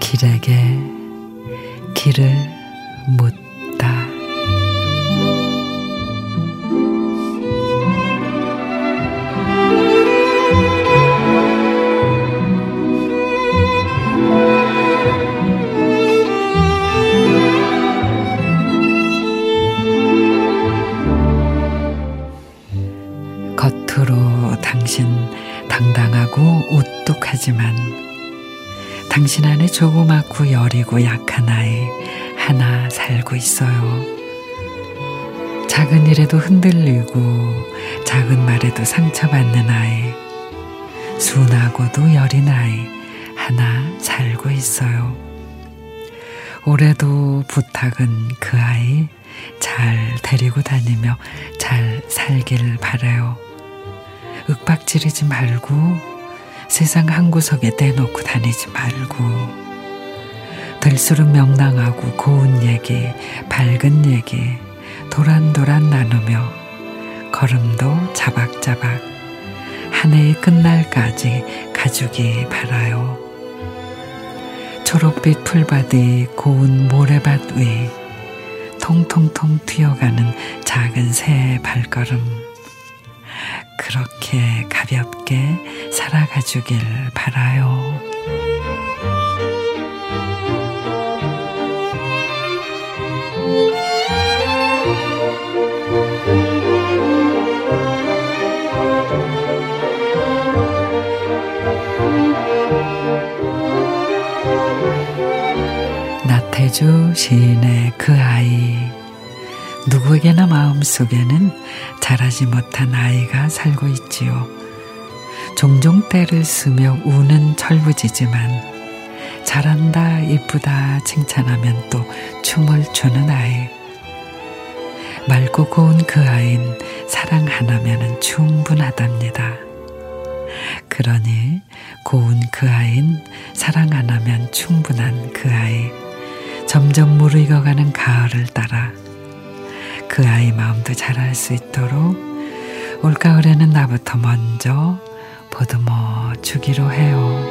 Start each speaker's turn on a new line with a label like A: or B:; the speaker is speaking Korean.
A: 길에게 길을 묻 당신 당당하고 우뚝하지만 당신 안에 조그맣고 여리고 약한 아이 하나 살고 있어요. 작은 일에도 흔들리고 작은 말에도 상처받는 아이 순하고도 여린 아이 하나 살고 있어요. 올해도 부탁은 그 아이 잘 데리고 다니며 잘 살길 바래요. 윽박지르지 말고 세상 한 구석에 내놓고 다니지 말고 들수록 명랑하고 고운 얘기, 밝은 얘기 도란도란 나누며 걸음도 자박자박 한 해의 끝날까지 가주기 바라요. 초록빛 풀밭이 고운 모래밭 위 통통통 튀어가는 작은 새의 발걸음 그렇게 가볍게 살아가 주길 바라요. 나태주 시인의 그 아이 누구에게나 마음속에는 자라지 못한 아이가 살고 있지요. 종종 때를 쓰며 우는 철부지지만 잘한다, 이쁘다 칭찬하면 또 춤을 추는 아이. 맑고 고운 그 아이는 사랑 하나면 충분하답니다. 그러니 고운 그 아이는 사랑 하나면 충분한 그 아이. 점점 무르익어가는 가을을 따라 그 아이 마음도 잘할 수 있도록 올가을에는 나부터 먼저 보듬어 주기로 해요.